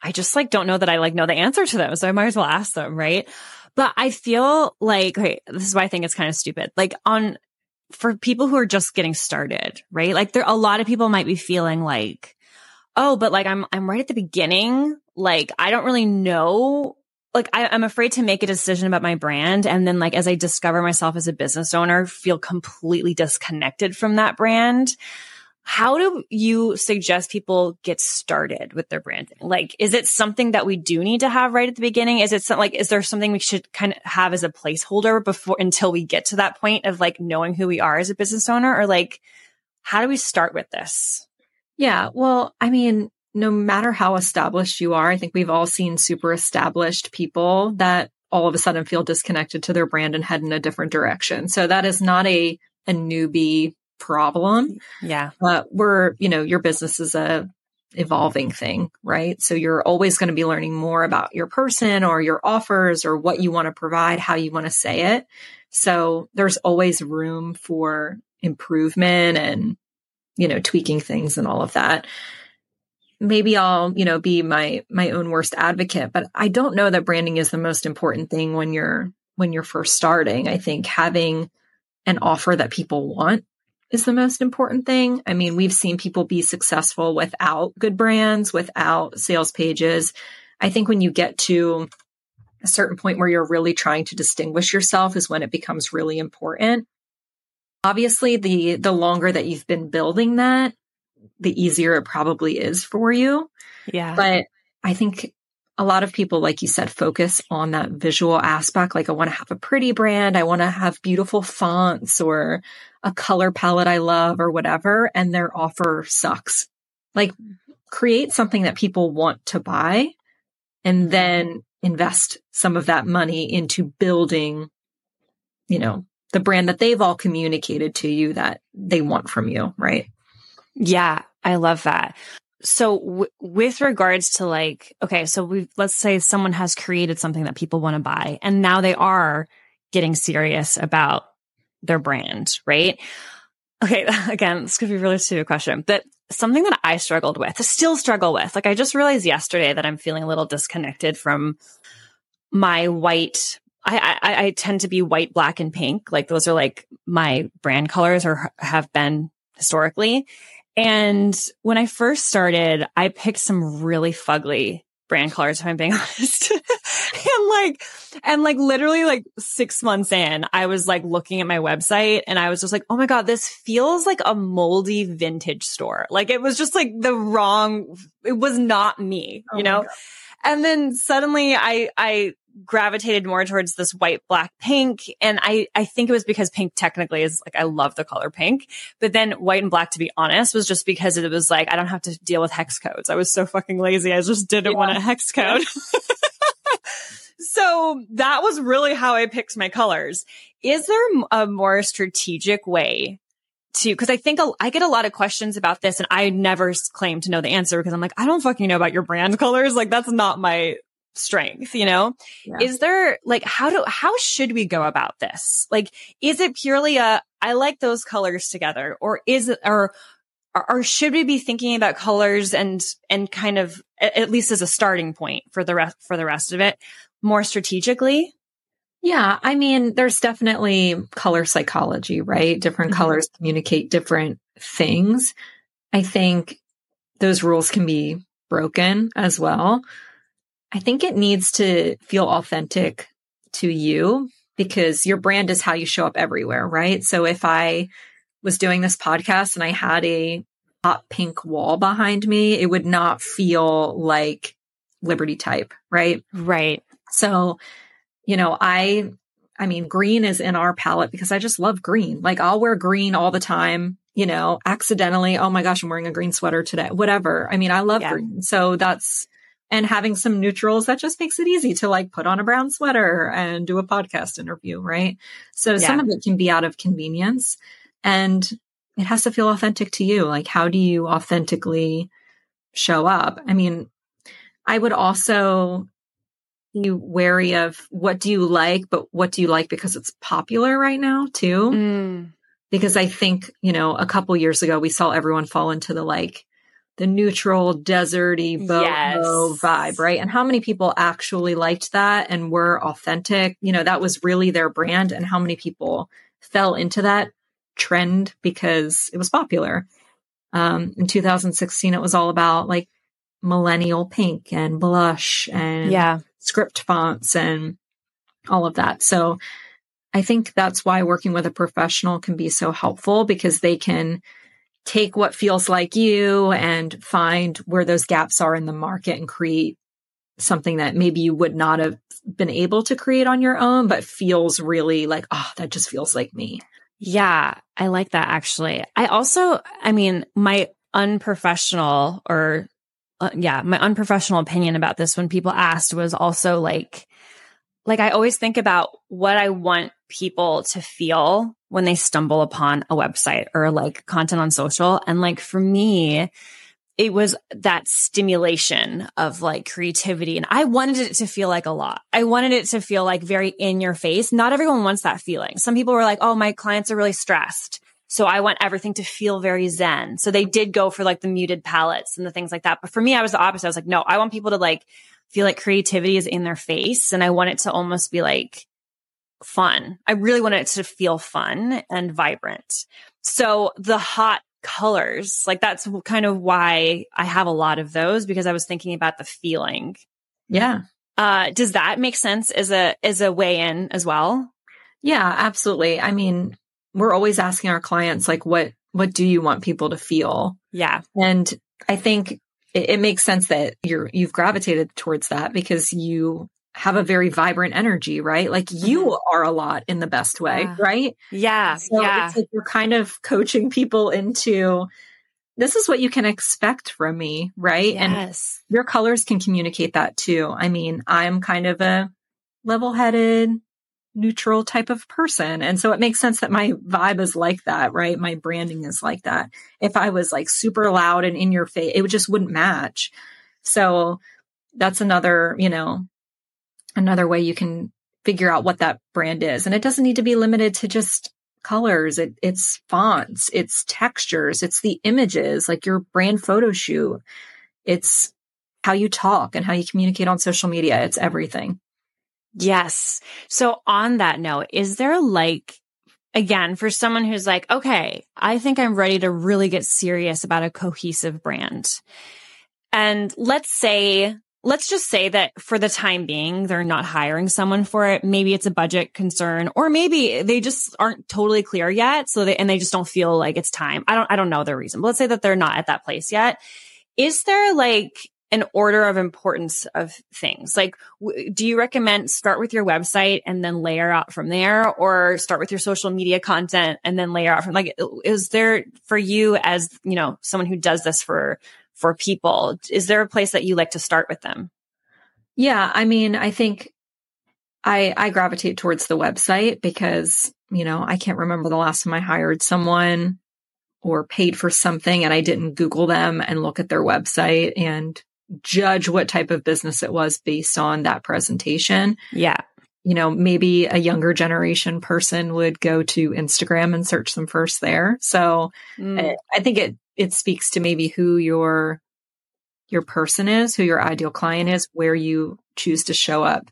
I just like don't know that I like know the answer to them. So I might as well ask them, right? But I feel like, okay, this is why I think it's kind of stupid. Like on, for people who are just getting started, right? Like there, a lot of people might be feeling like, oh, but like I'm, I'm right at the beginning like I don't really know. Like I, I'm afraid to make a decision about my brand. And then like as I discover myself as a business owner, feel completely disconnected from that brand. how do you suggest people get started with their branding? Like, is it something that we do need to have right at the beginning? Is it something like, is there something we should kind of have as a placeholder before, until we get to that point of like knowing who we are as a business owner? Or like, how do we start with this? Yeah. Well, I mean, no matter how established you are, I think we've all seen super established people that all of a sudden feel disconnected to their brand and head in a different direction. So that is not a, a newbie problem. Yeah. But we're, you know, your business is a evolving thing, right? So you're always going to be learning more about your person or your offers or what you want to provide, how you want to say it. So there's always room for improvement and, you know, tweaking things and all of that maybe I'll, you know, be my my own worst advocate, but I don't know that branding is the most important thing when you're when you're first starting. I think having an offer that people want is the most important thing. I mean, we've seen people be successful without good brands, without sales pages. I think when you get to a certain point where you're really trying to distinguish yourself is when it becomes really important. Obviously, the the longer that you've been building that, the easier it probably is for you. Yeah. But I think a lot of people, like you said, focus on that visual aspect. Like, I want to have a pretty brand. I want to have beautiful fonts or a color palette I love or whatever. And their offer sucks. Like, create something that people want to buy and then invest some of that money into building, you know, the brand that they've all communicated to you that they want from you. Right. Yeah, I love that. So w- with regards to like, okay, so we let's say someone has created something that people want to buy and now they are getting serious about their brand, right? Okay, [LAUGHS] again, this could be really stupid question, but something that I struggled with, still struggle with. Like I just realized yesterday that I'm feeling a little disconnected from my white I, I, I tend to be white, black, and pink. Like those are like my brand colors or have been historically. And when I first started, I picked some really fugly brand colors, if I'm being [LAUGHS] honest. and like, and like literally like six months in, I was like looking at my website and I was just like, Oh my God, this feels like a moldy vintage store. Like it was just like the wrong, it was not me, oh you know? And then suddenly I, I gravitated more towards this white, black, pink. And I, I think it was because pink technically is like, I love the color pink, but then white and black, to be honest, was just because it was like, I don't have to deal with hex codes. I was so fucking lazy. I just didn't yeah. want a hex code. [LAUGHS] so that was really how I picked my colors. Is there a more strategic way to, cause I think a, I get a lot of questions about this and I never claim to know the answer because I'm like, I don't fucking know about your brand colors. Like that's not my, strength, you know? Yeah. Is there like, how do, how should we go about this? Like, is it purely a, I like those colors together or is it, or, or should we be thinking about colors and, and kind of, at least as a starting point for the rest, for the rest of it more strategically? Yeah. I mean, there's definitely color psychology, right? Different mm-hmm. colors communicate different things. I think those rules can be broken as well. I think it needs to feel authentic to you because your brand is how you show up everywhere, right? So if I was doing this podcast and I had a hot pink wall behind me, it would not feel like Liberty type, right? Right. So, you know, I I mean, green is in our palette because I just love green. Like I'll wear green all the time, you know, accidentally. Oh my gosh, I'm wearing a green sweater today. Whatever. I mean, I love yeah. green. So that's and having some neutrals that just makes it easy to like put on a brown sweater and do a podcast interview, right? So yeah. some of it can be out of convenience and it has to feel authentic to you. Like, how do you authentically show up? I mean, I would also be wary of what do you like, but what do you like because it's popular right now too? Mm. Because I think, you know, a couple years ago, we saw everyone fall into the like, the neutral, deserty boho yes. vibe, right? And how many people actually liked that and were authentic? You know, that was really their brand. And how many people fell into that trend because it was popular. Um, in 2016, it was all about like millennial pink and blush and yeah. script fonts and all of that. So I think that's why working with a professional can be so helpful because they can take what feels like you and find where those gaps are in the market and create something that maybe you would not have been able to create on your own, but feels really like, oh, that just feels like me. Yeah, I like that actually. I also, I mean, my unprofessional or uh, yeah, my unprofessional opinion about this when people asked was also like, like I always think about what I want people to feel when they stumble upon a website or like content on social. And like for me, it was that stimulation of like creativity. And I wanted it to feel like a lot. I wanted it to feel like very in your face. Not everyone wants that feeling. Some people were like, Oh, my clients are really stressed. So I want everything to feel very zen. So they did go for like the muted palettes and the things like that. But for me, I was the opposite. I was like, no, I want people to like feel like creativity is in their face. And I want it to almost be like fun. I really want it to feel fun and vibrant. So the hot colors, like that's kind of why I have a lot of those because I was thinking about the feeling. Yeah. Uh, does that make sense as a, as a way in as well? Yeah, absolutely. I mean, we're always asking our clients like what what do you want people to feel yeah and i think it, it, makes sense that you're you've gravitated towards that because you have a very vibrant energy right like you mm-hmm. are a lot in the best way yeah. right yeah so yeah it's like you're kind of coaching people into this is what you can expect from me right yes. and your colors can communicate that too i mean i'm kind of a level-headed neutral type of person. And so it makes sense that my vibe is like that, right? My branding is like that. If I was like super loud and in your face, it just wouldn't match. So that's another, you know, another way you can figure out what that brand is. And it doesn't need to be limited to just colors. It, it's fonts, it's textures, it's the images, like your brand photo shoot. It's how you talk and how you communicate on social media. It's everything. Yes. So on that note, is there like, again, for someone who's like, okay, I think I'm ready to really get serious about a cohesive brand. And let's say, let's just say that for the time being, they're not hiring someone for it. Maybe it's a budget concern or maybe they just aren't totally clear yet. So they, and they just don't feel like it's time. I don't, I don't know the reason, but let's say that they're not at that place yet. Is there like an order of importance of things. Like, w- do you recommend start with your website and then layer out from there or start with your social media content and then layer out from like, is there for you as, you know, someone who does this for, for people, is there a place that you like to start with them? Yeah. I mean, I think I, I gravitate towards the website because, you know, I can't remember the last time I hired someone or paid for something and I didn't Google them and look at their website and judge what type of business it was based on that presentation. Yeah. You know, maybe a younger generation person would go to Instagram and search them first there. So mm. I, I think it it speaks to maybe who your your person is, who your ideal client is, where you choose to show up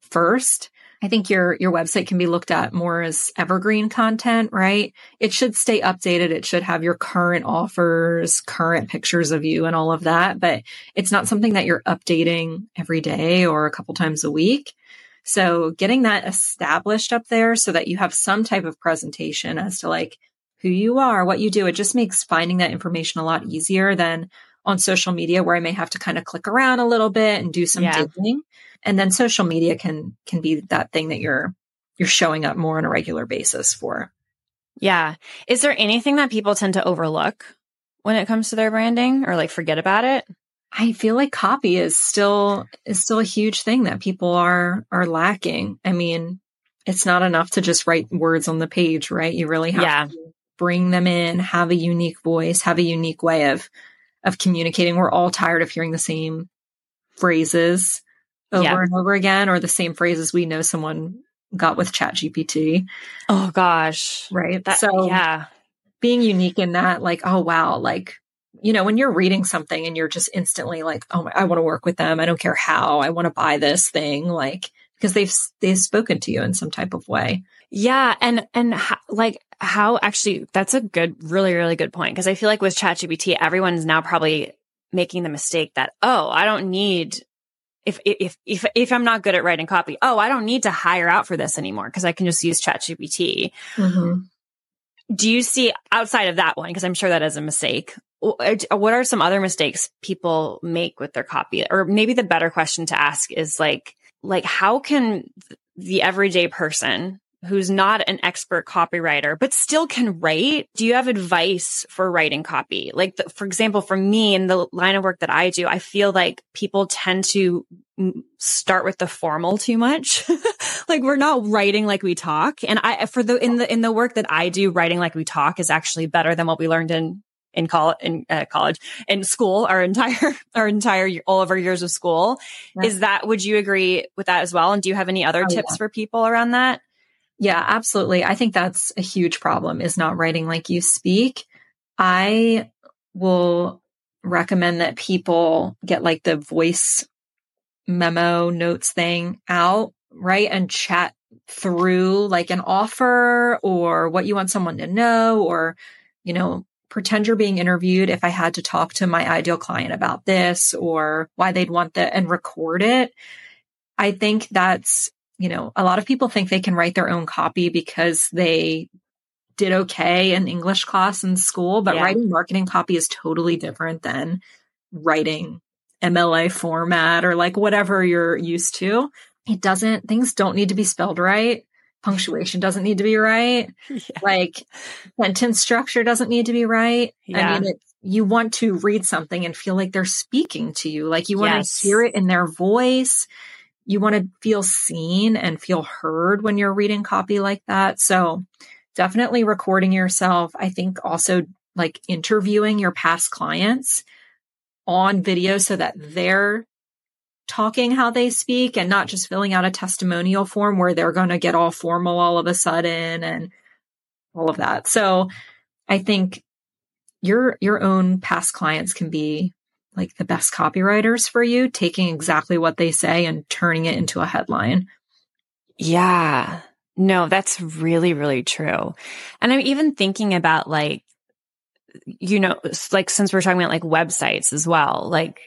first. I think your your website can be looked at more as evergreen content, right? It should stay updated. It should have your current offers, current pictures of you and all of that, but it's not something that you're updating every day or a couple times a week. So getting that established up there so that you have some type of presentation as to like who you are, what you do, it just makes finding that information a lot easier than on social media where I may have to kind of click around a little bit and do some yeah. digging. And then social media can can be that thing that you're you're showing up more on a regular basis for. Yeah. Is there anything that people tend to overlook when it comes to their branding or like forget about it? I feel like copy is still is still a huge thing that people are are lacking. I mean it's not enough to just write words on the page right? You really have yeah. to bring them in have a unique voice have a unique way of of communicating. We're all tired of hearing the same phrases over yeah. and over again or the same phrases we know someone got with ChatGPT oh gosh. Right? That, so yeah. being unique in that like oh wow like you know when you're reading something and you're just instantly like oh my, i want to work with them. I don't care how. I want to buy this thing like because they've they've spoken to you in some type of way. Yeah and and like how actually that's a good really really good point because i feel like with ChatGPT everyone's now probably making the mistake that oh i don't need if, if, if, if I'm not good at writing copy, oh, I don't need to hire out for this anymore because I can just use ChatGPT. Mm-hmm. do you see outside of that one? Because I'm sure that is a mistake. What are some other mistakes people make with their copy? Or maybe the better question to ask is like, like how can the everyday person who's not an expert copywriter, but still can write. Do you have advice for writing copy? Like, the, for example, for me in the line of work that I do, I feel like people tend to start with the formal too much. [LAUGHS] like we're not writing like we talk. And I, for the, in the, in the work that I do, writing like we talk is actually better than what we learned in in college, in uh, college, in school, our entire, [LAUGHS] our entire, all of our years of school. Is that, would you agree with that as well? And do you have any other oh, tips yeah. for people around that? Yeah, absolutely. I think that's a huge problem is not writing like you speak. I will recommend that people get like the voice memo notes thing out, right? And chat through like an offer or what you want someone to know or, you know, pretend you're being interviewed if I had to talk to my ideal client about this or why they'd want that and record it. I think that's you know, a lot of people think they can write their own copy because they did okay in English class in school, but yeah. writing marketing copy is totally different than writing MLA format or like whatever you're used to. It doesn't, things don't need to be spelled right. Punctuation doesn't need to be right. [LAUGHS] Yeah. Like sentence structure doesn't need to be right. Yeah. I mean, it, you want to read something and feel like they're speaking to you. Like you want yes. to hear it in their voice you want to feel seen and feel heard when you're reading copy like that. So definitely recording yourself. I think also like interviewing your past clients on video so that they're talking how they speak and not just filling out a testimonial form where they're going to get all formal all of a sudden and all of that. So I think your your own past clients can be like the best copywriters for you, taking exactly what they say and turning it into a headline. Yeah. No, that's really, really true. And I'm even thinking about like, you know, like since we're talking about like websites as well, like,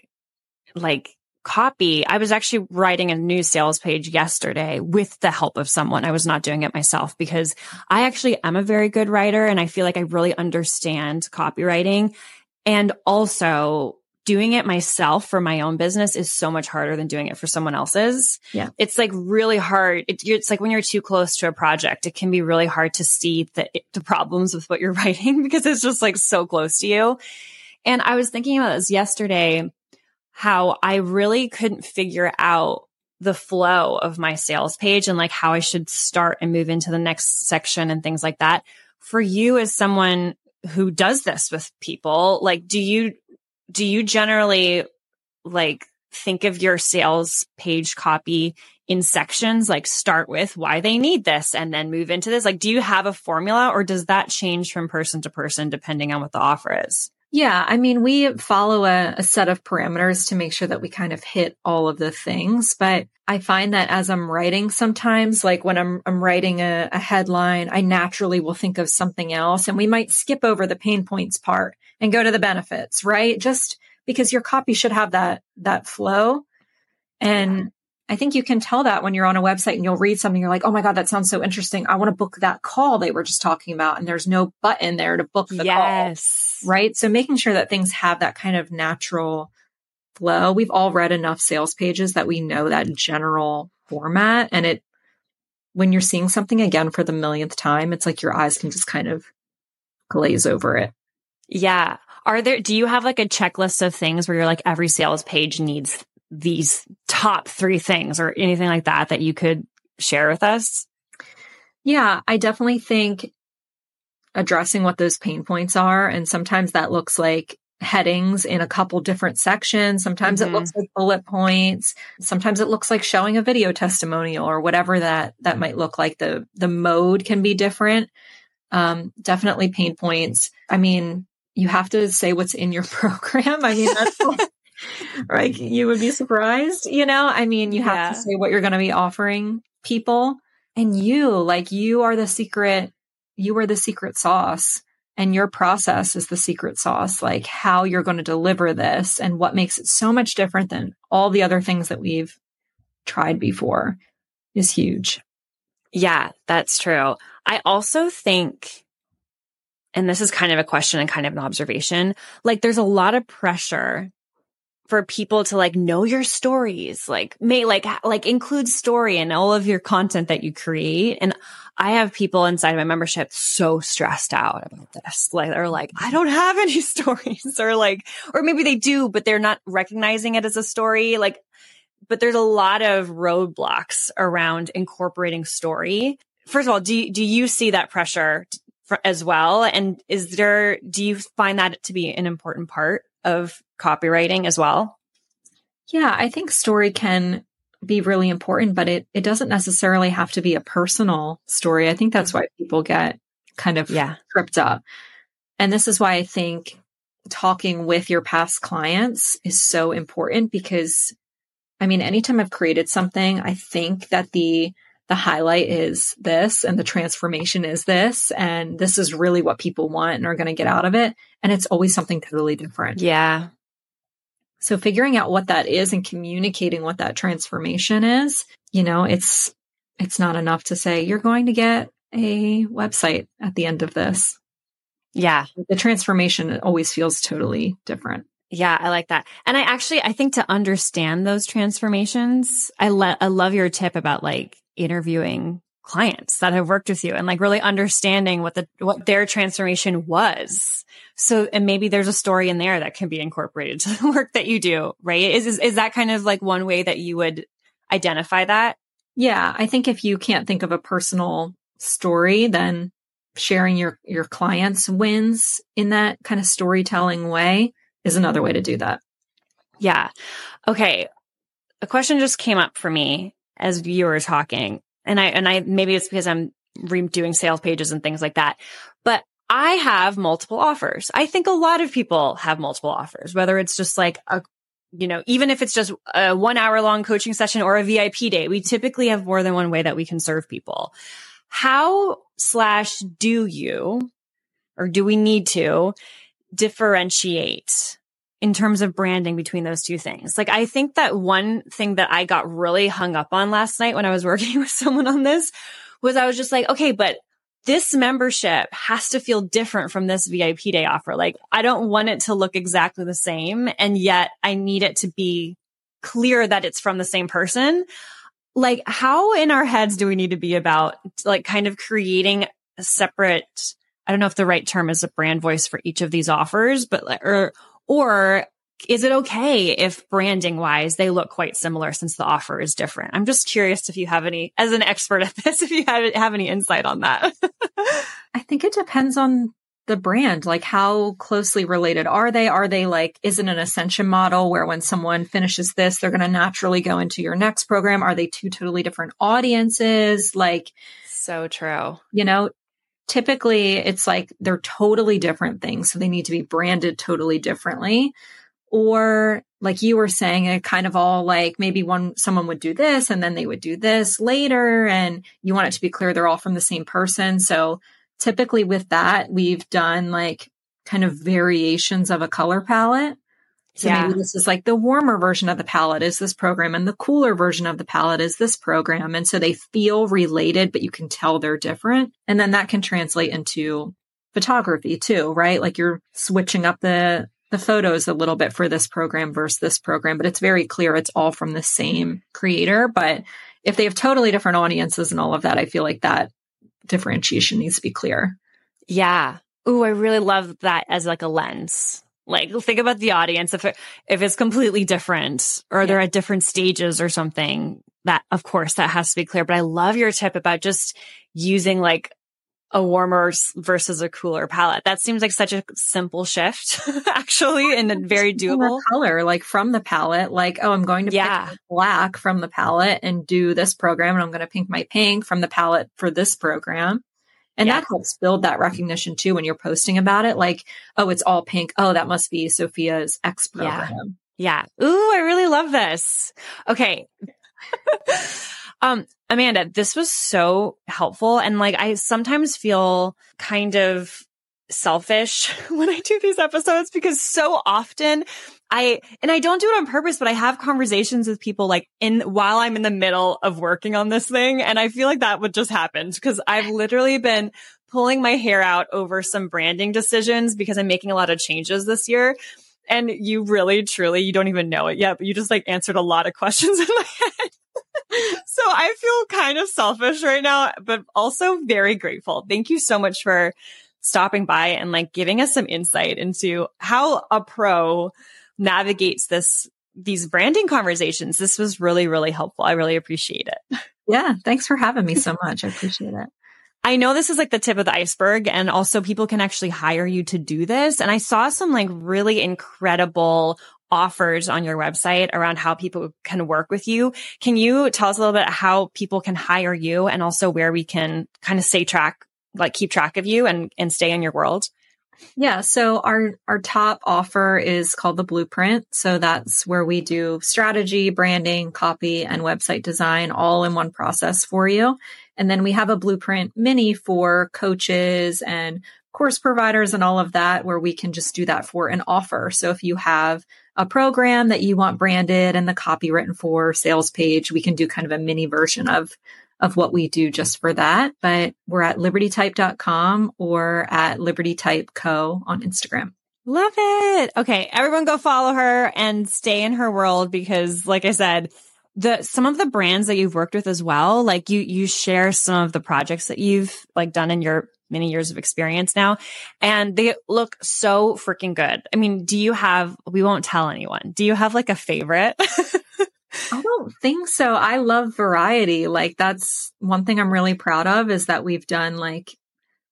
like copy. I was actually writing a new sales page yesterday with the help of someone. I was not doing it myself because I actually am a very good writer and I feel like I really understand copywriting. And also doing it myself for my own business is so much harder than doing it for someone else's. Yeah. It's like really hard. It, it's like when you're too close to a project, it can be really hard to see the, the problems with what you're [LAUGHS] writing because it's just like so close to you. And I was thinking about this yesterday, how I really couldn't figure out the flow of my sales page and like how I should start and move into the next section and things like that. For you as someone who does this with people, like, do you do you generally like think of your sales page copy in sections, like start with why they need this and then move into this? Like, do you have a formula or does that change from person to person depending on what the offer is? Yeah, I mean, we follow a, a, set of parameters to make sure that we kind of hit all of the things. But I find that as I'm writing sometimes, like when I'm, I'm writing a, a headline, I naturally will think of something else and we might skip over the pain points part and go to the benefits, right? Just because your copy should have that, that flow. And I think you can tell that when you're on a website and you'll read something, you're like, oh my God, that sounds so interesting. I want to book that call they were just talking about. And there's no button there to book the yes. call. Right. So making sure that things have that kind of natural flow. We've all read enough sales pages that we know that general format. And it, when you're seeing something again for the millionth time, it's like your eyes can just kind of glaze over it. Yeah. Are there, do you have like a checklist of things where you're like, every sales page needs these top three things or anything like that that you could share with us? Yeah, I definitely think addressing what those pain points are. And sometimes that looks like headings in a couple different sections. Sometimes mm-hmm. it looks like bullet points. Sometimes it looks like showing a video testimonial or whatever that, that might look like. The, the mode can be different. Um, definitely pain points. I mean, you have to say what's in your [LAUGHS] program. I mean, that's [LAUGHS] right. You would be surprised, you know? I mean, you have yeah. to say what you're going to be offering people and you, like you are the secret, you are the secret sauce and your process is the secret sauce, like how you're going to deliver this and what makes it so much different than all the other things that we've tried before is huge. Yeah, that's true. I also think and this is kind of a question and kind of an observation, like there's a lot of pressure for people to like know your stories, like may like like include story in all of your content that you create. And I have people inside my membership so stressed out about this. Like they're like, I don't have any [LAUGHS] stories or like, or maybe they do, but they're not recognizing it as a story. Like, but there's a lot of roadblocks around incorporating story. First of all, do do you see that pressure as well? And is there, do you find that to be an important part of copywriting as well? Yeah, I think story can be really important, but it, it doesn't necessarily have to be a personal story. I think that's why people get kind of yeah. tripped up. And this is why I think talking with your past clients is so important because I mean, anytime I've created something, I think that the the highlight is this and the transformation is this and this is really what people want and are going to get out of it and it's always something totally different. Yeah. So figuring out what that is and communicating what that transformation is, you know, it's it's not enough to say you're going to get a website at the end of this. Yeah. The transformation always feels totally different. Yeah, I like that. And I actually I think to understand those transformations, I le- I love your tip about like interviewing clients that have worked with you and like really understanding what the what their transformation was. So and maybe there's a story in there that can be incorporated to [LAUGHS] the work that you do, right? Is is, is that kind of like one way that you would identify that? Yeah, I think if you can't think of a personal story, then sharing your your clients wins in that kind of storytelling way is another way to do that. Yeah. Okay. A question just came up for me as you were talking. And I, and I, maybe it's because I'm redoing sales pages and things like that, but I have multiple offers. I think a lot of people have multiple offers, whether it's just like a, you know, even if it's just a one hour long coaching session or a VIP day, we typically have more than one way that we can serve people. How slash do you, or do we need to differentiate in terms of branding between those two things. Like, I think that one thing that I got really hung up on last night when I was [LAUGHS] working with someone on this was I was just like, okay, but this membership has to feel different from this VIP day offer. Like, I don't want it to look exactly the same. And yet I need it to be clear that it's from the same person. Like, how in our heads do we need to be about like kind of creating a separate, I don't know if the right term is a brand voice for each of these offers, but like, or, or is it okay if branding wise they look quite similar since the offer is different? I'm just curious if you have any, as an expert at this, [LAUGHS] if you have, have any insight on that. [LAUGHS] I think it depends on the brand. Like how closely related are they? Are they like, is it an ascension model where when someone finishes this, they're going to naturally go into your next program? Are they two totally different audiences? Like, so true. You know, typically it's like they're totally different things. So they need to be branded totally differently. Or like you were saying, it kind of all like maybe one, someone would do this and then they would do this later. And you want it to be clear they're all from the same person. So typically with that, we've done like kind of variations of a color palette. So yeah. maybe this is like the warmer version of the palette is this program and the cooler version of the palette is this program. And so they feel related, but you can tell they're different. And then that can translate into photography too, right? Like you're switching up the, the photos a little bit for this program versus this program, but it's very clear it's all from the same creator. But if they have totally different audiences and all of that, I feel like that differentiation needs to be clear. Yeah. Ooh, I really love that as like a lens. Like think about the audience. If it, if it's completely different or yeah. they're at different stages or something, that of course that has to be clear. But I love your tip about just using like a warmer versus a cooler palette. That seems like such a simple shift, [LAUGHS] actually, and very doable. Color, like from the palette, like oh, I'm going to yeah. pick black from the palette and do this program, and I'm going to pick my pink from the palette for this program. And yeah. that helps build that recognition too when you're posting about it. Like, oh, it's all pink. Oh, that must be Sophia's X program. Yeah. yeah. Ooh, I really love this. Okay. [LAUGHS] um, Amanda, this was so helpful. And like, I sometimes feel kind of selfish [LAUGHS] when I do these episodes because so often I, and I don't do it on purpose, but I have conversations with people like in while I'm in the middle of working on this thing. And I feel like that would just happen because I've [LAUGHS] literally been pulling my hair out over some branding decisions because I'm making a lot of changes this year. And you really, truly, you don't even know it yet, but you just like answered a lot of questions [LAUGHS] in my head. [LAUGHS] so I feel kind of selfish right now, but also very grateful. Thank you so much for stopping by and like giving us some insight into how a pro navigates this these branding conversations. This was really, really helpful. I really appreciate it. [LAUGHS] Yeah. Thanks for having me so much. I appreciate it. I know this is like the tip of the iceberg and also people can actually hire you to do this. And I saw some like really incredible offers on your website around how people can work with you. Can you tell us a little bit how people can hire you and also where we can kind of stay track, like keep track of you and, and stay in your world? Yeah. So our, our top offer is called the blueprint. So that's where we do strategy, branding, copy and website design all in one process for you. And then we have a blueprint mini for coaches and course providers and all of that where we can just do that for an offer. So if you have a program that you want branded and the copy written for sales page, we can do kind of a mini version of of what we do just for that. But we're at libertytype.com or at libertytypeco on Instagram. Love it. Okay. Everyone go follow her and stay in her world because like I said, the some of the brands that you've worked with as well, like you you share some of the projects that you've like done in your many years of experience now and they look so freaking good. I mean, do you have we won't tell anyone. Do you have like a favorite? [LAUGHS] I don't think so. I love variety. Like that's one thing I'm really proud of is that we've done like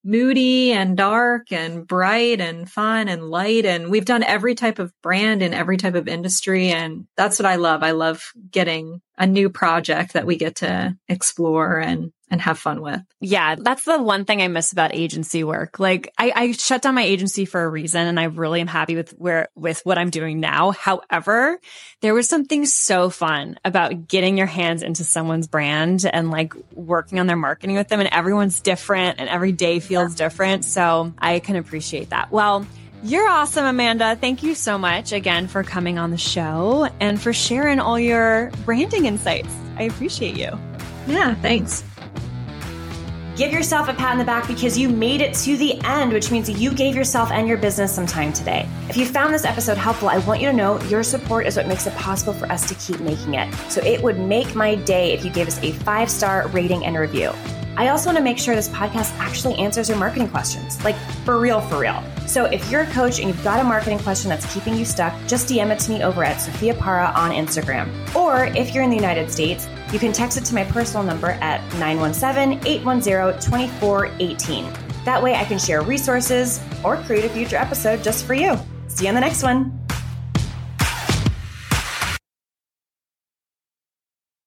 moody and dark and bright and fun and light and we've done every type of brand in every type of industry and that's what I love. I love getting a new project that we get to explore and and have fun with. Yeah, that's the one thing I miss about agency work. Like I, I shut down my agency for a reason and I really am happy with where with what I'm doing now. However, there was something so fun about getting your hands into someone's brand and like working on their marketing with them and everyone's different and every day feels different. So I can appreciate that. Well, you're awesome, Amanda. Thank you so much again for coming on the show and for sharing all your branding insights. I appreciate you. Yeah, thanks. Give yourself a pat on the back because you made it to the end, which means you gave yourself and your business some time today. If you found this episode helpful, I want you to know your support is what makes it possible for us to keep making it. So it would make my day if you gave us a five star rating and review. I also want to make sure this podcast actually answers your marketing questions, like for real, for real. So if you're a coach and you've got a marketing question that's keeping you stuck, just DM it to me over at Sophia Para on Instagram. Or if you're in the United States, you can text it to my personal number at 917 810 2418. That way I can share resources or create a future episode just for you. See you on the next one.